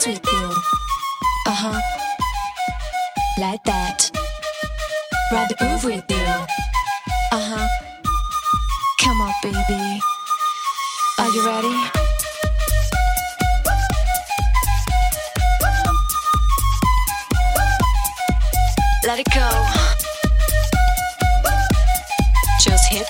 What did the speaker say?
Dance with you. Uh huh. Like that. Ride the groove with you. Uh huh. Come on, baby. Are you ready? Let it go. Just hit